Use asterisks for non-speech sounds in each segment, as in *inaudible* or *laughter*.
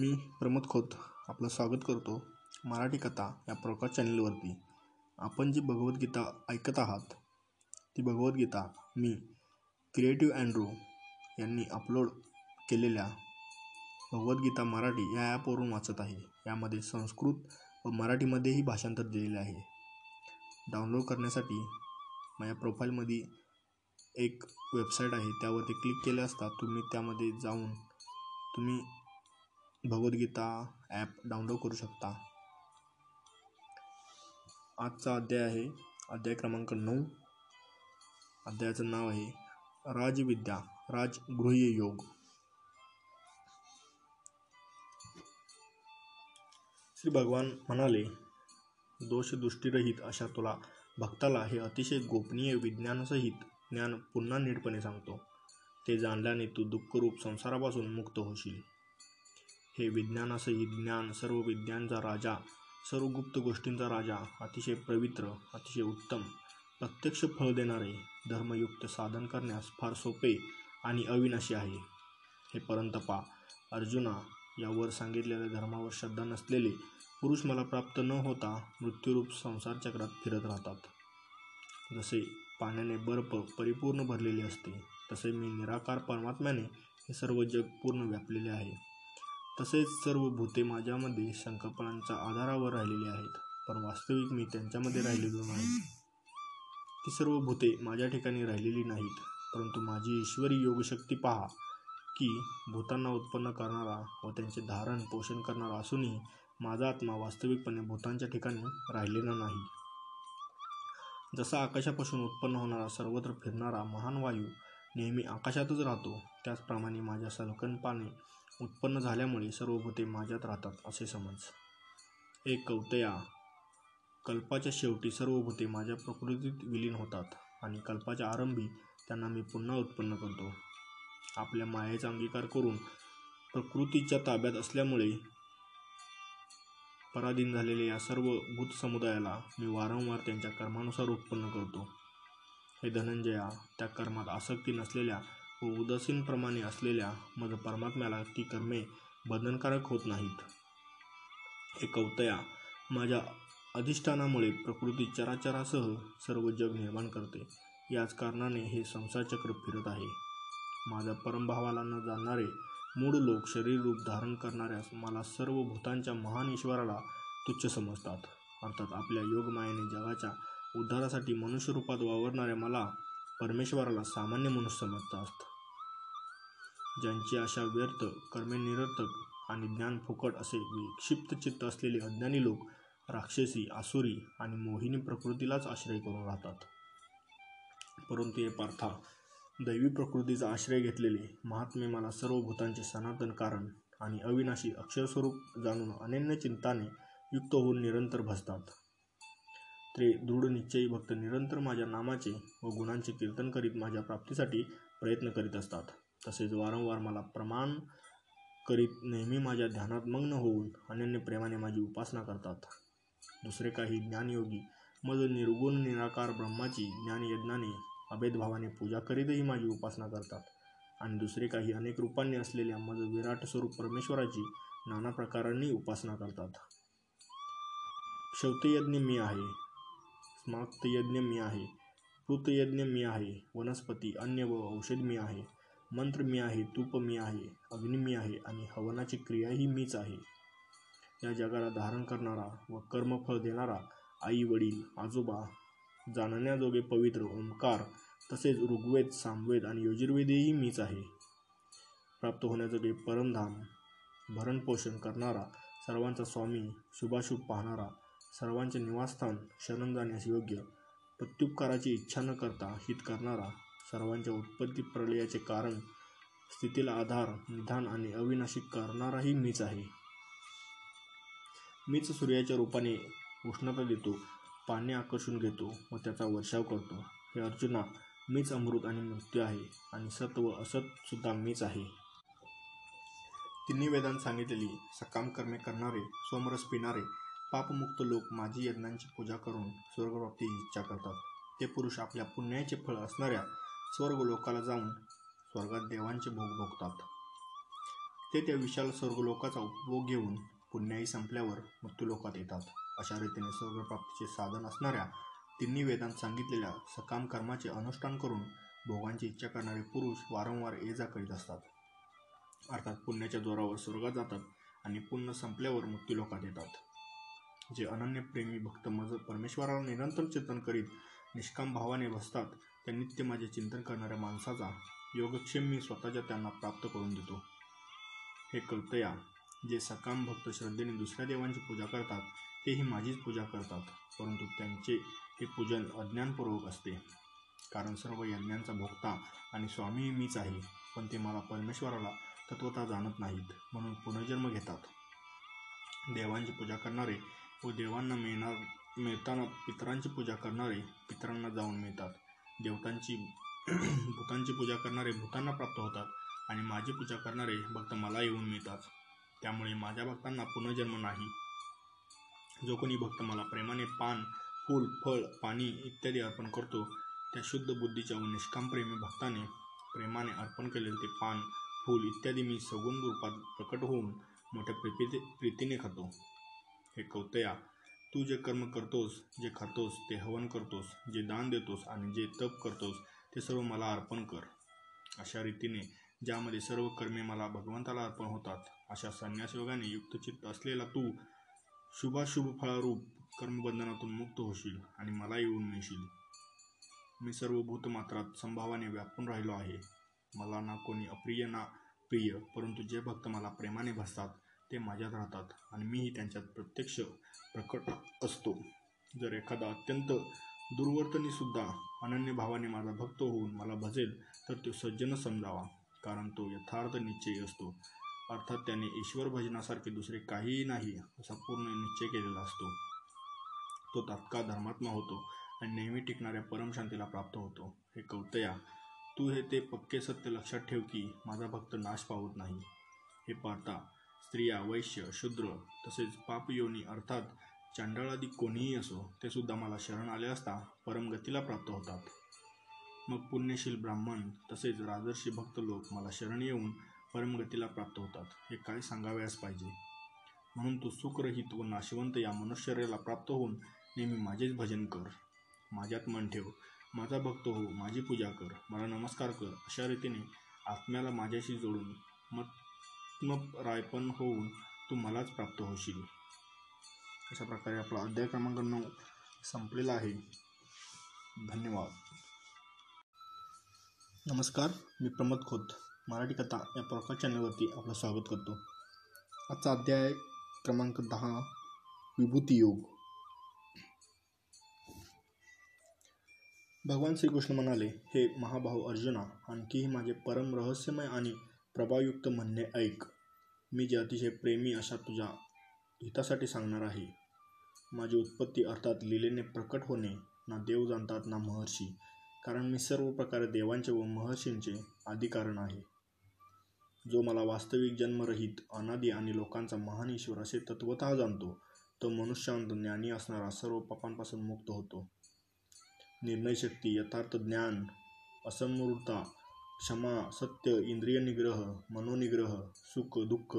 मी प्रमोद खोत आपलं स्वागत करतो मराठी कथा या प्रकाश चॅनलवरती. आपण जी भगवद्गीता ऐकत आहात ती भगवद्गीता मी क्रिएटिव्ह अँड्रो यांनी अपलोड केलेल्या भगवद्गीता मराठी या ॲपवरून वाचत आहे. यामध्ये संस्कृत व मराठीमध्येही भाषांतर दिलेले आहे. डाउनलोड करण्यासाठी माझ्या प्रोफाईलमध्ये एक वेबसाईट आहे त्यावरती क्लिक केले असता तुम्ही त्यामध्ये जाऊन तुम्ही भगवद्गीता ॲप डाउनलोड करू शकता. आजचा अध्याय आहे. अध्याय क्रमांक नऊ. अध्यायाचं नाव आहे राजविद्या राजगृह्य योग. श्री भगवान म्हणाले दोषदृष्टीरहित अशा तुला भक्ताला हे अतिशय गोपनीय विज्ञानसहित ज्ञान पुन्हा नीटपणे सांगतो. ते जाणल्याने तू दुःखरूप संसारापासून मुक्त होशील. हे विज्ञानासहित ज्ञान सर्व विद्यांचा राजा सर्व गुप्त गोष्टींचा राजा अतिशय पवित्र अतिशय उत्तम प्रत्यक्ष फळ देणारे धर्मयुक्त साधन करण्यास फार सोपे आणि अविनाशी आहे. हे परंतपा अर्जुना यावर सांगितलेल्या धर्मावर श्रद्धा नसलेले पुरुष मला प्राप्त न होता मृत्यूरूप संसार चक्रात फिरत राहतात. जसे पाण्याने बर्फ परिपूर्ण भरलेले असते तसे मी निराकार परमात्म्याने हे सर्व जग पूर्ण व्यापलेले आहे. तसेच सर्व भूते माझ्यामध्ये संकल्पनांच्या आधारावर राहिलेली आहेत. पण वास्तविक मी त्यांच्यामध्ये राहिलेलो नाही. ती सर्व भूते माझ्या ठिकाणी राहिलेली नाहीत. परंतु माझी ईश्वरी योगशक्ती पहा की भूतांना उत्पन्न करणारा व त्यांचे धारण पोषण करणारा असूनही माझा आत्मा वास्तविकपणे भूतांच्या ठिकाणी राहिलेला नाही. जसा आकाशापासून उत्पन्न होणारा सर्वत्र फिरणारा महान वायू नेहमी आकाशातच राहतो त्याचप्रमाणे माझ्या सलकनपाने उत्पन्न झाल्यामुळे सर्व भूते माझ्यात राहतात असे समज. एक कवतया कल्पाच्या शेवटी सर्व भूते माझ्या प्रकृतीत विलीन होतात आणि कल्पाच्या आरंभी त्यांना मी पुन्हा उत्पन्न करतो. आपल्या मायेचा अंगीकार करून प्रकृतीच्या ताब्यात असल्यामुळे पराधीन झालेल्या या सर्व भूत समुदायाला मी वारंवार त्यांच्या कर्मानुसार उत्पन्न करतो. हे धनंजया त्या कर्मात आसक्ती नसलेल्या व उदासीनप्रमाणे असलेल्या मज परमात्म्याला ती कर्मे बंधनकारक होत नाहीत. हे माझ्या अधिष्ठानामुळे प्रकृती चराचरासह सर्व जग निर्माण करते. याच कारणाने हे संसारचक्र फिरत आहे. माझ्या परमभावाला न जाणणारे मूळ लोक शरीर रूप धारण करणाऱ्यास मला सर्व भूतांच्या महान ईश्वराला तुच्छ समजतात. अर्थात आपल्या योगमायेने जगाच्या उद्धारासाठी मनुष्यरूपात वावरणाऱ्या मला परमेश्वराला सामान्य मनुष्य समजतात ज्यांची अशा व्यर्थ कर्मे निरर्थक आणि ज्ञान फुकट असे विक्षिप्त चित्त असलेले अज्ञानी लोक राक्षसी आसुरी आणि मोहिनी प्रकृतीलाच आश्रय करून राहतात. परंतु हे पार्था दैवी प्रकृतीचा आश्रय घेतलेले महात्मे मला सर्व भूतांचे सनातन कारण आणि अविनाशी अक्षरस्वरूप जाणून अनन्य चिंताने युक्त होऊन निरंतर भसतात. ते दृढ निश्चयी भक्त निरंतर माझ्या नामाचे व गुणांचे कीर्तन करीत माझ्या प्राप्तीसाठी प्रयत्न करीत असतात. तसेच वारंवार मला प्रमाण करीत नेहमी माझ्या ध्यानात मग्न होऊन अनन्य प्रेमाने माझी उपासना करतात. दुसरे काही ज्ञानयोगी मज निर्गुण निराकार ब्रह्माची ज्ञानयज्ञाने अभेदभावाने पूजा करीतही माझी उपासना करतात. आणि दुसरे काही अनेक रूपांनी असलेल्या मज विराट स्वरूप परमेश्वराची नाना प्रकारांनी उपासना करतात. क्षौतयज्ञ मी आहे. स्माक्तयज्ञ मी आहे. पृतयज्ञ मी आहे. वनस्पती अन्य व औषध मी आहे. मंत्र मी आहे. तूप मी आहे. अग्नी मी आहे. आणि हवनाची क्रियाही मीच आहे. या जगाला धारण करणारा व कर्मफळ देणारा आई वडील आजोबा जाणण्याजोगे पवित्र ओंकार तसेच ऋग्वेद सामवेद आणि यजुर्वेदही मीच आहे. प्राप्त होण्याजोगे परमधाम भरणपोषण करणारा सर्वांचा स्वामी शुभाशुभ पाहणारा सर्वांचे निवासस्थान शरण जाण्यास योग्य. प्रत्युपकाराची इच्छा न करता हित करणारा सर्वांच्या उत्पत्ती प्रलयाचे कारण स्थितीला आधार निधान आणि अविनाशी करणाराही मीच आहे. मीच सूर्याच्या रूपाने उष्णता देतो पाणी आकर्षून घेतो व त्याचा वर्षाव करतो. हे अर्जुना मीच अमृत आणि मृत्यू आहे आणि सत व असत सुद्धा मीच आहे. तिन्ही वेदांत सांगितलेली सकाम कर्मे करणारे सोमरस पिणारे पापमुक्त लोक माझी यज्ञांची पूजा करून स्वर्गप्राप्तीची इच्छा करतात. ते पुरुष आपल्या पुण्याचे फळ असणाऱ्या स्वर्ग लोकाला जाऊन स्वर्गात देवांचे भोग भोगतात. ते त्या विशाल स्वर्गलोकाचा उपभोग घेऊन पुण्याही संपल्यावर मृत्यूलोकात येतात. अशा रीतीने स्वर्गप्राप्तीचे साधन असणाऱ्या तिन्ही वेदांत सांगितलेल्या सकाम कर्माचे अनुष्ठान करून भोगांची इच्छा करणारे पुरुष वारंवार ये जा करीत असतात. अर्थात पुण्याच्या जोरावर स्वर्गात जातात आणि पुण्य संपल्यावर मृत्यूलोकात येतात. जे अनन्य प्रेमी भक्त मज परमेश्वराला निरंतर चिंतन करीत निष्काम भावाने बसतात त्या नित्य माझे चिंतन करणाऱ्या माणसाचा योगक्षेम मी स्वतःच्या त्यांना प्राप्त करून देतो. हे कल्पया जे सकाम भक्त श्रद्धेने दुसऱ्या देवांची पूजा करतात तेही माझीच पूजा करतात परंतु त्यांचे हे पूजन अज्ञानपूर्वक असते. कारण सर्व यज्ञांचा भोगता आणि स्वामी मीच आहे पण ते मला परमेश्वराला तत्वता जाणत नाहीत म्हणून पुनर्जन्म घेतात. देवांची पूजा करणारे व देवांना मिळणार मिळताना पितरांची पूजा करणारे पितरांना जाऊन मिळतात. देवतांची *clears throat* भूतांची पूजा करणारे भूतांना प्राप्त होतात आणि माझी पूजा करणारे भक्त मला येऊन मिळतात. त्यामुळे माझ्या भक्तांना पुनर्जन्म नाही. जो कोणी भक्त मला प्रेमाने पान फूल फळ पाणी इत्यादी अर्पण करतो त्या शुद्ध बुद्धीच्या व निष्कामप्रेमी भक्ताने प्रेमाने अर्पण केलेले ते पान फूल इत्यादी मी सगुण रूपात प्रकट होऊन मोठ्या प्रीती प्रीतीने खातो. हे कौतया तू जे कर्म करतोस जे खातोस ते हवन करतोस जे दान देतोस आणि जे तप करतोस ते सर्व मला अर्पण कर. अशा रीतीने ज्यामध्ये सर्व कर्मे मला भगवंताला अर्पण होतात अशा संन्यासयोगाने युक्तचित्त असलेला तू शुभाशुभ फळारूप कर्मबंधनातून मुक्त होशील आणि मला येऊन मिळशील मी सर्व भूतमात्रात संभावाने व्यापून राहिलो आहे. मला ना कोणी अप्रिय ना प्रिय परंतु जे भक्त मला प्रेमाने भासतात ते माझ्यात राहतात आणि मीही त्यांच्यात प्रत्यक्ष प्रकट असतो. जर एखादा अत्यंत दुर्वर्तनीसुद्धा अनन्य भावाने माझा भक्त होऊन मला भजेल तर तो सज्जन समजावा कारण तो यथार्थ निश्चयी असतो. अर्थात त्याने ईश्वर भजनासारखे दुसरे काहीही नाही असा पूर्ण निश्चय केलेला असतो. तो तात्काळ धर्मात्मा होतो आणि नेहमी टिकणाऱ्या परमशांतीला प्राप्त होतो. हे कौतया तू हे ते पक्के सत्य लक्षात ठेव की माझा भक्त नाश पावत नाही. हे पाहता स्त्रिया वैश्य शूद्र तसेच पापयोनी अर्थात चांडाळादी कोणीही असो ते सुद्धा मला शरण आले असता परमगतीला प्राप्त होतात. मग पुण्यशील ब्राह्मण तसेच राजर्षी भक्त लोक मला शरण येऊन परमगतीला प्राप्त होतात हे काय सांगावयास पाहिजे? म्हणून तू सुखरहित व नाशवंत या मनुष्यरेला प्राप्त होऊन नेहमी माझेच भजन कर. माझ्यात मन ठेव. माझा भक्त हो माझी पूजा कर. मला नमस्कार कर. अशा रीतीने आत्म्याला माझ्याशी जोडून मत आत्मरायपण होऊन तू मलाच प्राप्त होशील. अशा प्रकारे आपला अध्याय क्रमांक नऊ संपलेला आहे. धन्यवाद. नमस्कार मी प्रमोद खोत. मराठी कथा या प्रकार चॅनलवरती आपलं स्वागत करतो. आजचा अध्याय क्रमांक दहा विभूती योग. भगवान श्रीकृष्ण म्हणाले हे महाभाऊ अर्जुना आणखीही माझे परम रहस्यमय आणि प्रभावयुक्त म्हणणे ऐक. मी जे अतिशय प्रेमी अशा तुझ्या हितासाठी सांगणार आहे. माझी उत्पत्ती अर्थात लिलेने प्रकट होणे ना देव जाणतात ना महर्षी कारण मी सर्व प्रकारे देवांचे व महर्षींचे आधिकारण आहे. जो मला वास्तविक जन्मरहित अनादी आणि लोकांचा महान ईश्वर असे तत्वत जाणतो तो मनुष्यांत ज्ञानी असणारा सर्व पापांपासून मुक्त होतो. निर्णयशक्ती यथार्थ ज्ञान असमूर्ता क्षमा सत्य इंद्रिय निग्रह मनोनिग्रह सुख दुःख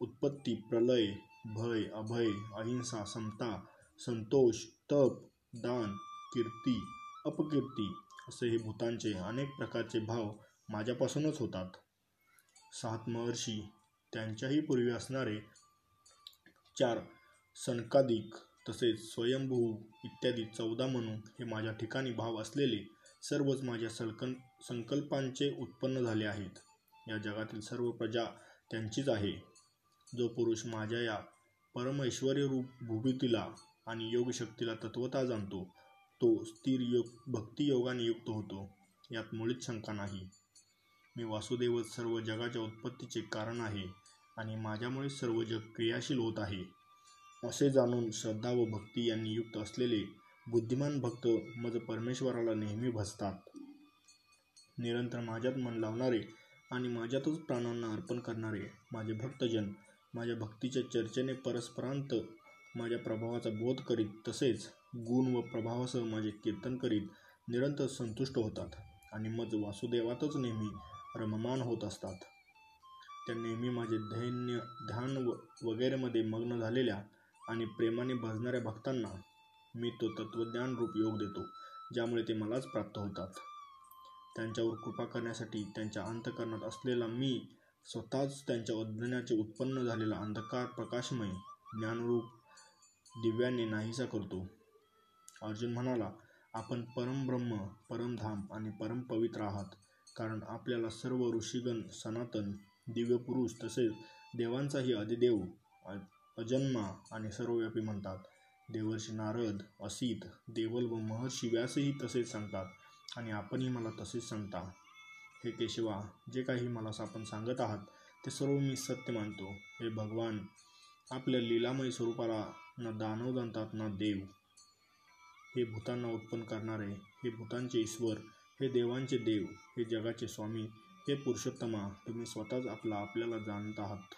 उत्पत्ती प्रलय भय अभय अहिंसा समता संतोष तप दान कीर्ती अपकीर्ती असे हे भूतांचे अनेक प्रकारचे भाव माझ्यापासूनच होतात. सात महर्षी त्यांच्याही पूर्वी असणारे चार सनकादिक तसेच स्वयंभू इत्यादी चौदा म्हणून हे माझ्या ठिकाणी भाव असलेले सर्वच माझ्या सलकन संकल्पांचे उत्पन्न झाले आहेत. या जगातील सर्व प्रजा त्यांचीच आहे. जो पुरुष माझ्या या परमैश्वर्य रूप भूभूतीला आणि योगशक्तीला तत्वता जाणतो तो स्थिर योग भक्तियोगाने युक्त होतो. यात मुळीच शंका नाही. मी वासुदेवच सर्व जगाच्या उत्पत्तीचे कारण आहे आणि माझ्यामुळे सर्व जग क्रियाशील होत आहे. असे जाणून श्रद्धा व भक्ती यांनी युक्त असलेले बुद्धिमान भक्त मज परमेश्वराला नेहमी भसतात निरंतर माझ्यात मन लावणारे आणि माझ्यातच प्राणांना अर्पण करणारे माझे भक्तजन माझ्या भक्तीच्या चर्चेने परस्परांत माझ्या प्रभावाचा बोध करीत तसेच गुण व प्रभावासह माझे कीर्तन करीत निरंतर संतुष्ट होतात आणि मज वासुदेवातच नेहमी रममान होत असतात. त्या नेहमी माझे धैन्य ध्यान व वगैरेमध्ये मग्न झालेल्या आणि प्रेमाने भजणाऱ्या भक्तांना मी तो तत्वज्ञान रूप योग देतो ज्यामुळे ते मलाच प्राप्त होतात. त्यांच्यावर कृपा करण्यासाठी त्यांच्या अंतकरणात असलेला मी स्वतःच त्यांच्या अज्ञानाचे उत्पन्न झालेला अंधकार प्रकाशमय ज्ञानरूप दिव्याने नाहीसा करतो. अर्जुन म्हणाला आपण परमब्रह्म परमधाम आणि परमपवित्र आहात कारण आपल्याला सर्व ऋषीगण सनातन दिव्य पुरुष तसेच देवांचाही अधिदेव अजन्मा आणि सर्वव्यापी म्हणतात. देवर्षी नारद असित देवल व महर्षी व्यासही तसेच सांगतात आणि आपणही मला तसेच सांगता. हे केशवा जे काही मला आपण सांगत आहात ते सर्व मी सत्य मानतो. हे भगवान आपल्या लीलामय स्वरूपाला ना दानव जाणतात ना देव. हे भूतांना उत्पन्न करणारे हे भूतांचे ईश्वर हे देवांचे देव हे जगाचे स्वामी हे पुरुषोत्तमा तुम्ही स्वतःच आपला आपल्याला जाणत आहात.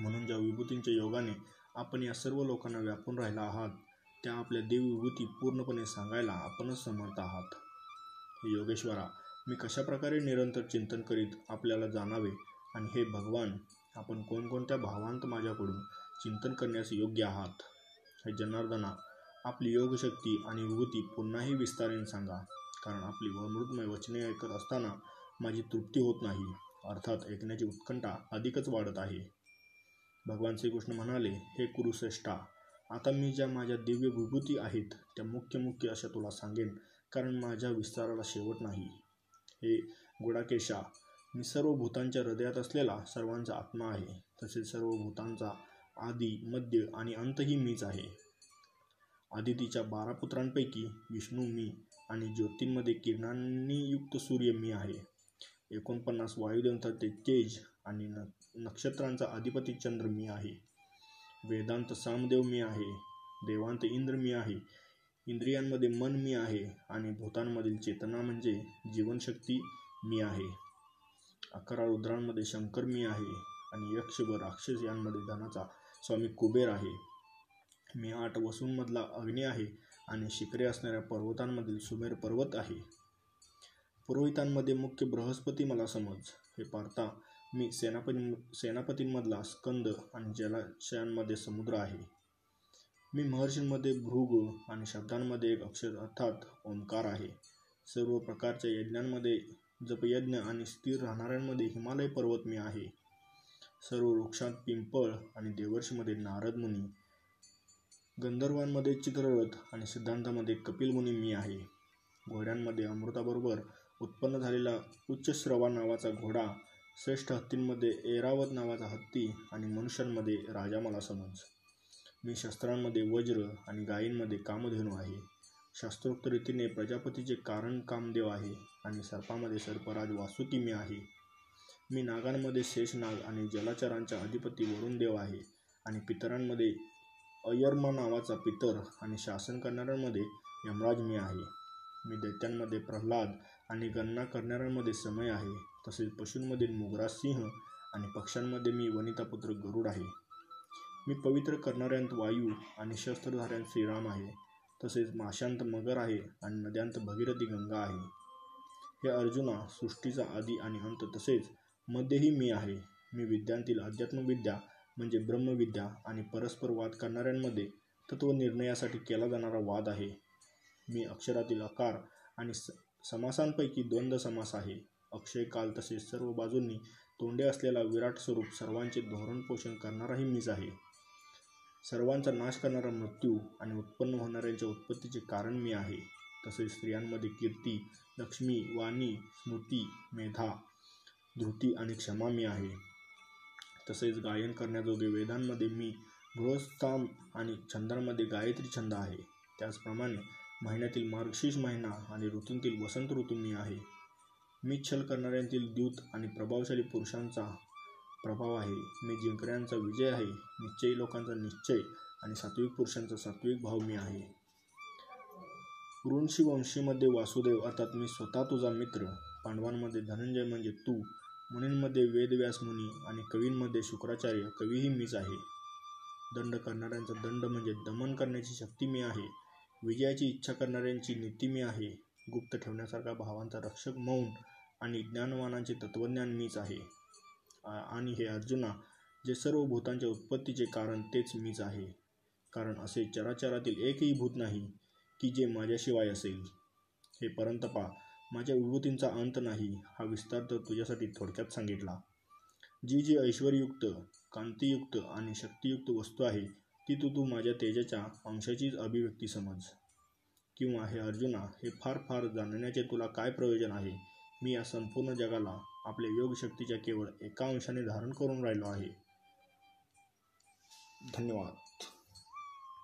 म्हणून ज्या विभूतींच्या योगाने आपण या सर्व लोकांना व्यापून राहिला आहात त्या आपल्या देवविभूती पूर्णपणे सांगायला आपणच समर्थ आहात. हे योगेश्वरा मी कशाप्रकारे निरंतर चिंतन करीत आपल्याला जाणावे आणि हे भगवान आपण कोणकोणत्या भावांत माझ्याकडून चिंतन करण्यास योग्य आहात? हे जनार्दना आपली योगशक्ती आणि विभूती पुन्हाही विस्ताराने सांगा कारण आपली अमृतमय वचने ऐकत असताना माझी तृप्ती होत नाही. अर्थात ऐकण्याची उत्कंठा अधिकच वाढत आहे. भगवान श्रीकृष्ण म्हणाले हे कुरुश्रेष्ठा आता मी ज्या माझ्या दिव्य विभूती आहेत त्या मुख्य मुख्य अशा तुला सांगेन कारण माझ्या विस्ताराला शेवट नाही. हे गुडाकेशा मी सर्व भूतांच्या हृदयात असलेला सर्वांचा आत्मा आहे तसेच सर्व भूतांचा आदी मध्य आणि अंतही मीच आहे. आदितीच्या बारा पुत्रांपैकी विष्णू मी आणि ज्योतींमध्ये किरणांनी युक्त सूर्य मी आहे. एकोणपन्नास वायुदेवता ते तेज आणि न नक्षत्रांचा अधिपती चंद्र मी आहे. वेदांत सामदेव मी आहे. देवांत इंद्र मी आहे. इंद्रियांमध्ये मन मी आहे आणि भूतांमधील चेतना म्हणजे जीवनशक्ती मी आहे. अकरा रुद्रांमध्ये शंकर मी आहे आणि यक्ष व राक्षस यांमध्ये धनाचा स्वामी कुबेर आहे. मी आठ वसूंमधला अग्नी आहे आणि शिखरे असणाऱ्या पर्वतांमधील सुमेर पर्वत आहे. पुरोहितांमध्ये मुख्य बृहस्पती मला समज हे पारता मी सेनापती सेनापतींमधला स्कंद आणि जलाशयांमध्ये समुद्र आहे. मी महर्षींमध्ये भृग आणि शब्दांमध्ये एक अक्षर अर्थात ओंकार आहे. सर्व प्रकारच्या यज्ञांमध्ये जपयज्ञ आणि स्थिर राहणाऱ्यांमध्ये हिमालय पर्वत मी आहे. सर्व वृक्षात पिंपळ आणि देवर्षीमध्ये नारद मुनी गंधर्वांमध्ये चित्ररथ आणि सिद्धांतामध्ये कपिल मुनी मी आहे. घोड्यांमध्ये अमृताबरोबर उत्पन्न झालेला उच्चश्रवा नावाचा घोडा श्रेष्ठ हत्तींमध्ये एरावत नावाचा हत्ती आणि मनुष्यांमध्ये राजा मला समज. मी शस्त्रांमध्ये वज्र आणि गायींमध्ये कामधेनू आहे. शास्त्रोक्त रीतीने प्रजापतीचे कारण कामदेव आहे आणि सर्पामध्ये सर्पराज वासुकी मी आहे. मी नागांमध्ये शेषनाग आणि जलाचरांच्या अधिपती वरुणदेव आहे आणि पितरांमध्ये अयर्मा नावाचा पितर आणि शासन करणाऱ्यांमध्ये यमराज मी आहे. मी दैत्यांमध्ये प्रल्हाद आणि गणना करणाऱ्यांमध्ये समय आहे. तसेच पशूंमध्ये मोगरा सिंह आणि पक्ष्यांमध्ये मी वनितापुत्र गरुड आहे. मी पवित्र करणाऱ्यांत वायू आणि शस्त्रधाऱ्यांत श्रीराम आहे. तसेच माशांत मगर आहे आणि नद्यांत भगीरथी गंगा आहे. हे अर्जुना सृष्टीचा आदी आणि अंत तसेच मध्येही मी आहे. मी विद्यांतील अध्यात्मविद्या म्हणजे ब्रह्मविद्या आणि परस्पर वाद करणाऱ्यांमध्ये तत्वनिर्णयासाठी केला जाणारा वाद आहे. मी अक्षरातील आकार आणि स समासांपैकी द्वंद्व समास आहे. अक्षय काल तसेच सर्व बाजूंनी तोंडे असलेला विराट स्वरूप सर्वांचे धोरण पोषण करणाराही मीच आहे. सर्वांचा नाश करणारा मृत्यू आणि उत्पन्न होणाऱ्यांच्या उत्पत्तीचे कारण मी आहे. तसेच स्त्रियांमध्ये कीर्ती लक्ष्मी वाणी स्मृती मेधा धृती आणि क्षमा मी आहे. तसेच गायन करण्याजोगे वेदांमध्ये मी गृहस्थाम आणि छंदांमध्ये गायत्री छंद आहे. त्याचप्रमाणे महिन्यातील मार्गशीर्ष महिना आणि ऋतूंतील वसंत ऋतू मी आहे. मी छल करणाऱ्यांतील दूत आणि प्रभावशाली पुरुषांचा प्रभाव आहे. मी जिंकण्याचा विजय आहे. निश्चयी लोकांचा निश्चय आणि सात्विक पुरुषांचा सात्विक भाव मी आहे. ऋणशी वंशीमध्ये वासुदेव अर्थात मी स्वतः तुझा मित्र. पांडवांमध्ये धनंजय म्हणजे तू. मुनींमध्ये वेदव्यास मुनी आणि कवींमध्ये शुक्राचार्य. कवीही मीच आहे. दंड करणाऱ्यांचा दंड म्हणजे दमन करण्याची शक्ती मी आहे. विजयाची इच्छा करणाऱ्यांची नीती मी आहे. गुप्त ठेवण्यासारखा भावांचा रक्षक मौन आणि ज्ञानवानांचे तत्त्वज्ञान मीच आहे. आणि हे अर्जुना जे सर्व भूतांच्या उत्पत्तीचे कारण तेच मीच आहे. कारण असे चराचरातील एकही भूत नाही की जे माझ्याशिवाय असेल. हे परंतपा माझ्या विभूतींचा अंत नाही हा विस्तार तर तुझ्यासाठी थोडक्यात सांगितला. जी जी ऐश्वर्युक्त कांतीयुक्त आणि शक्तियुक्त वस्तू आहे ती तू तू माझ्या तेजाच्या अंशाचीच अभिव्यक्ती समज. किंवा हे अर्जुना हे फार फार जाणण्याचे तुला काय प्रयोजन आहे? मी या संपूर्ण जगाला आपल्या योगशक्तीच्या केवळ एका अंशाने धारण करून राहिलो आहे. धन्यवाद.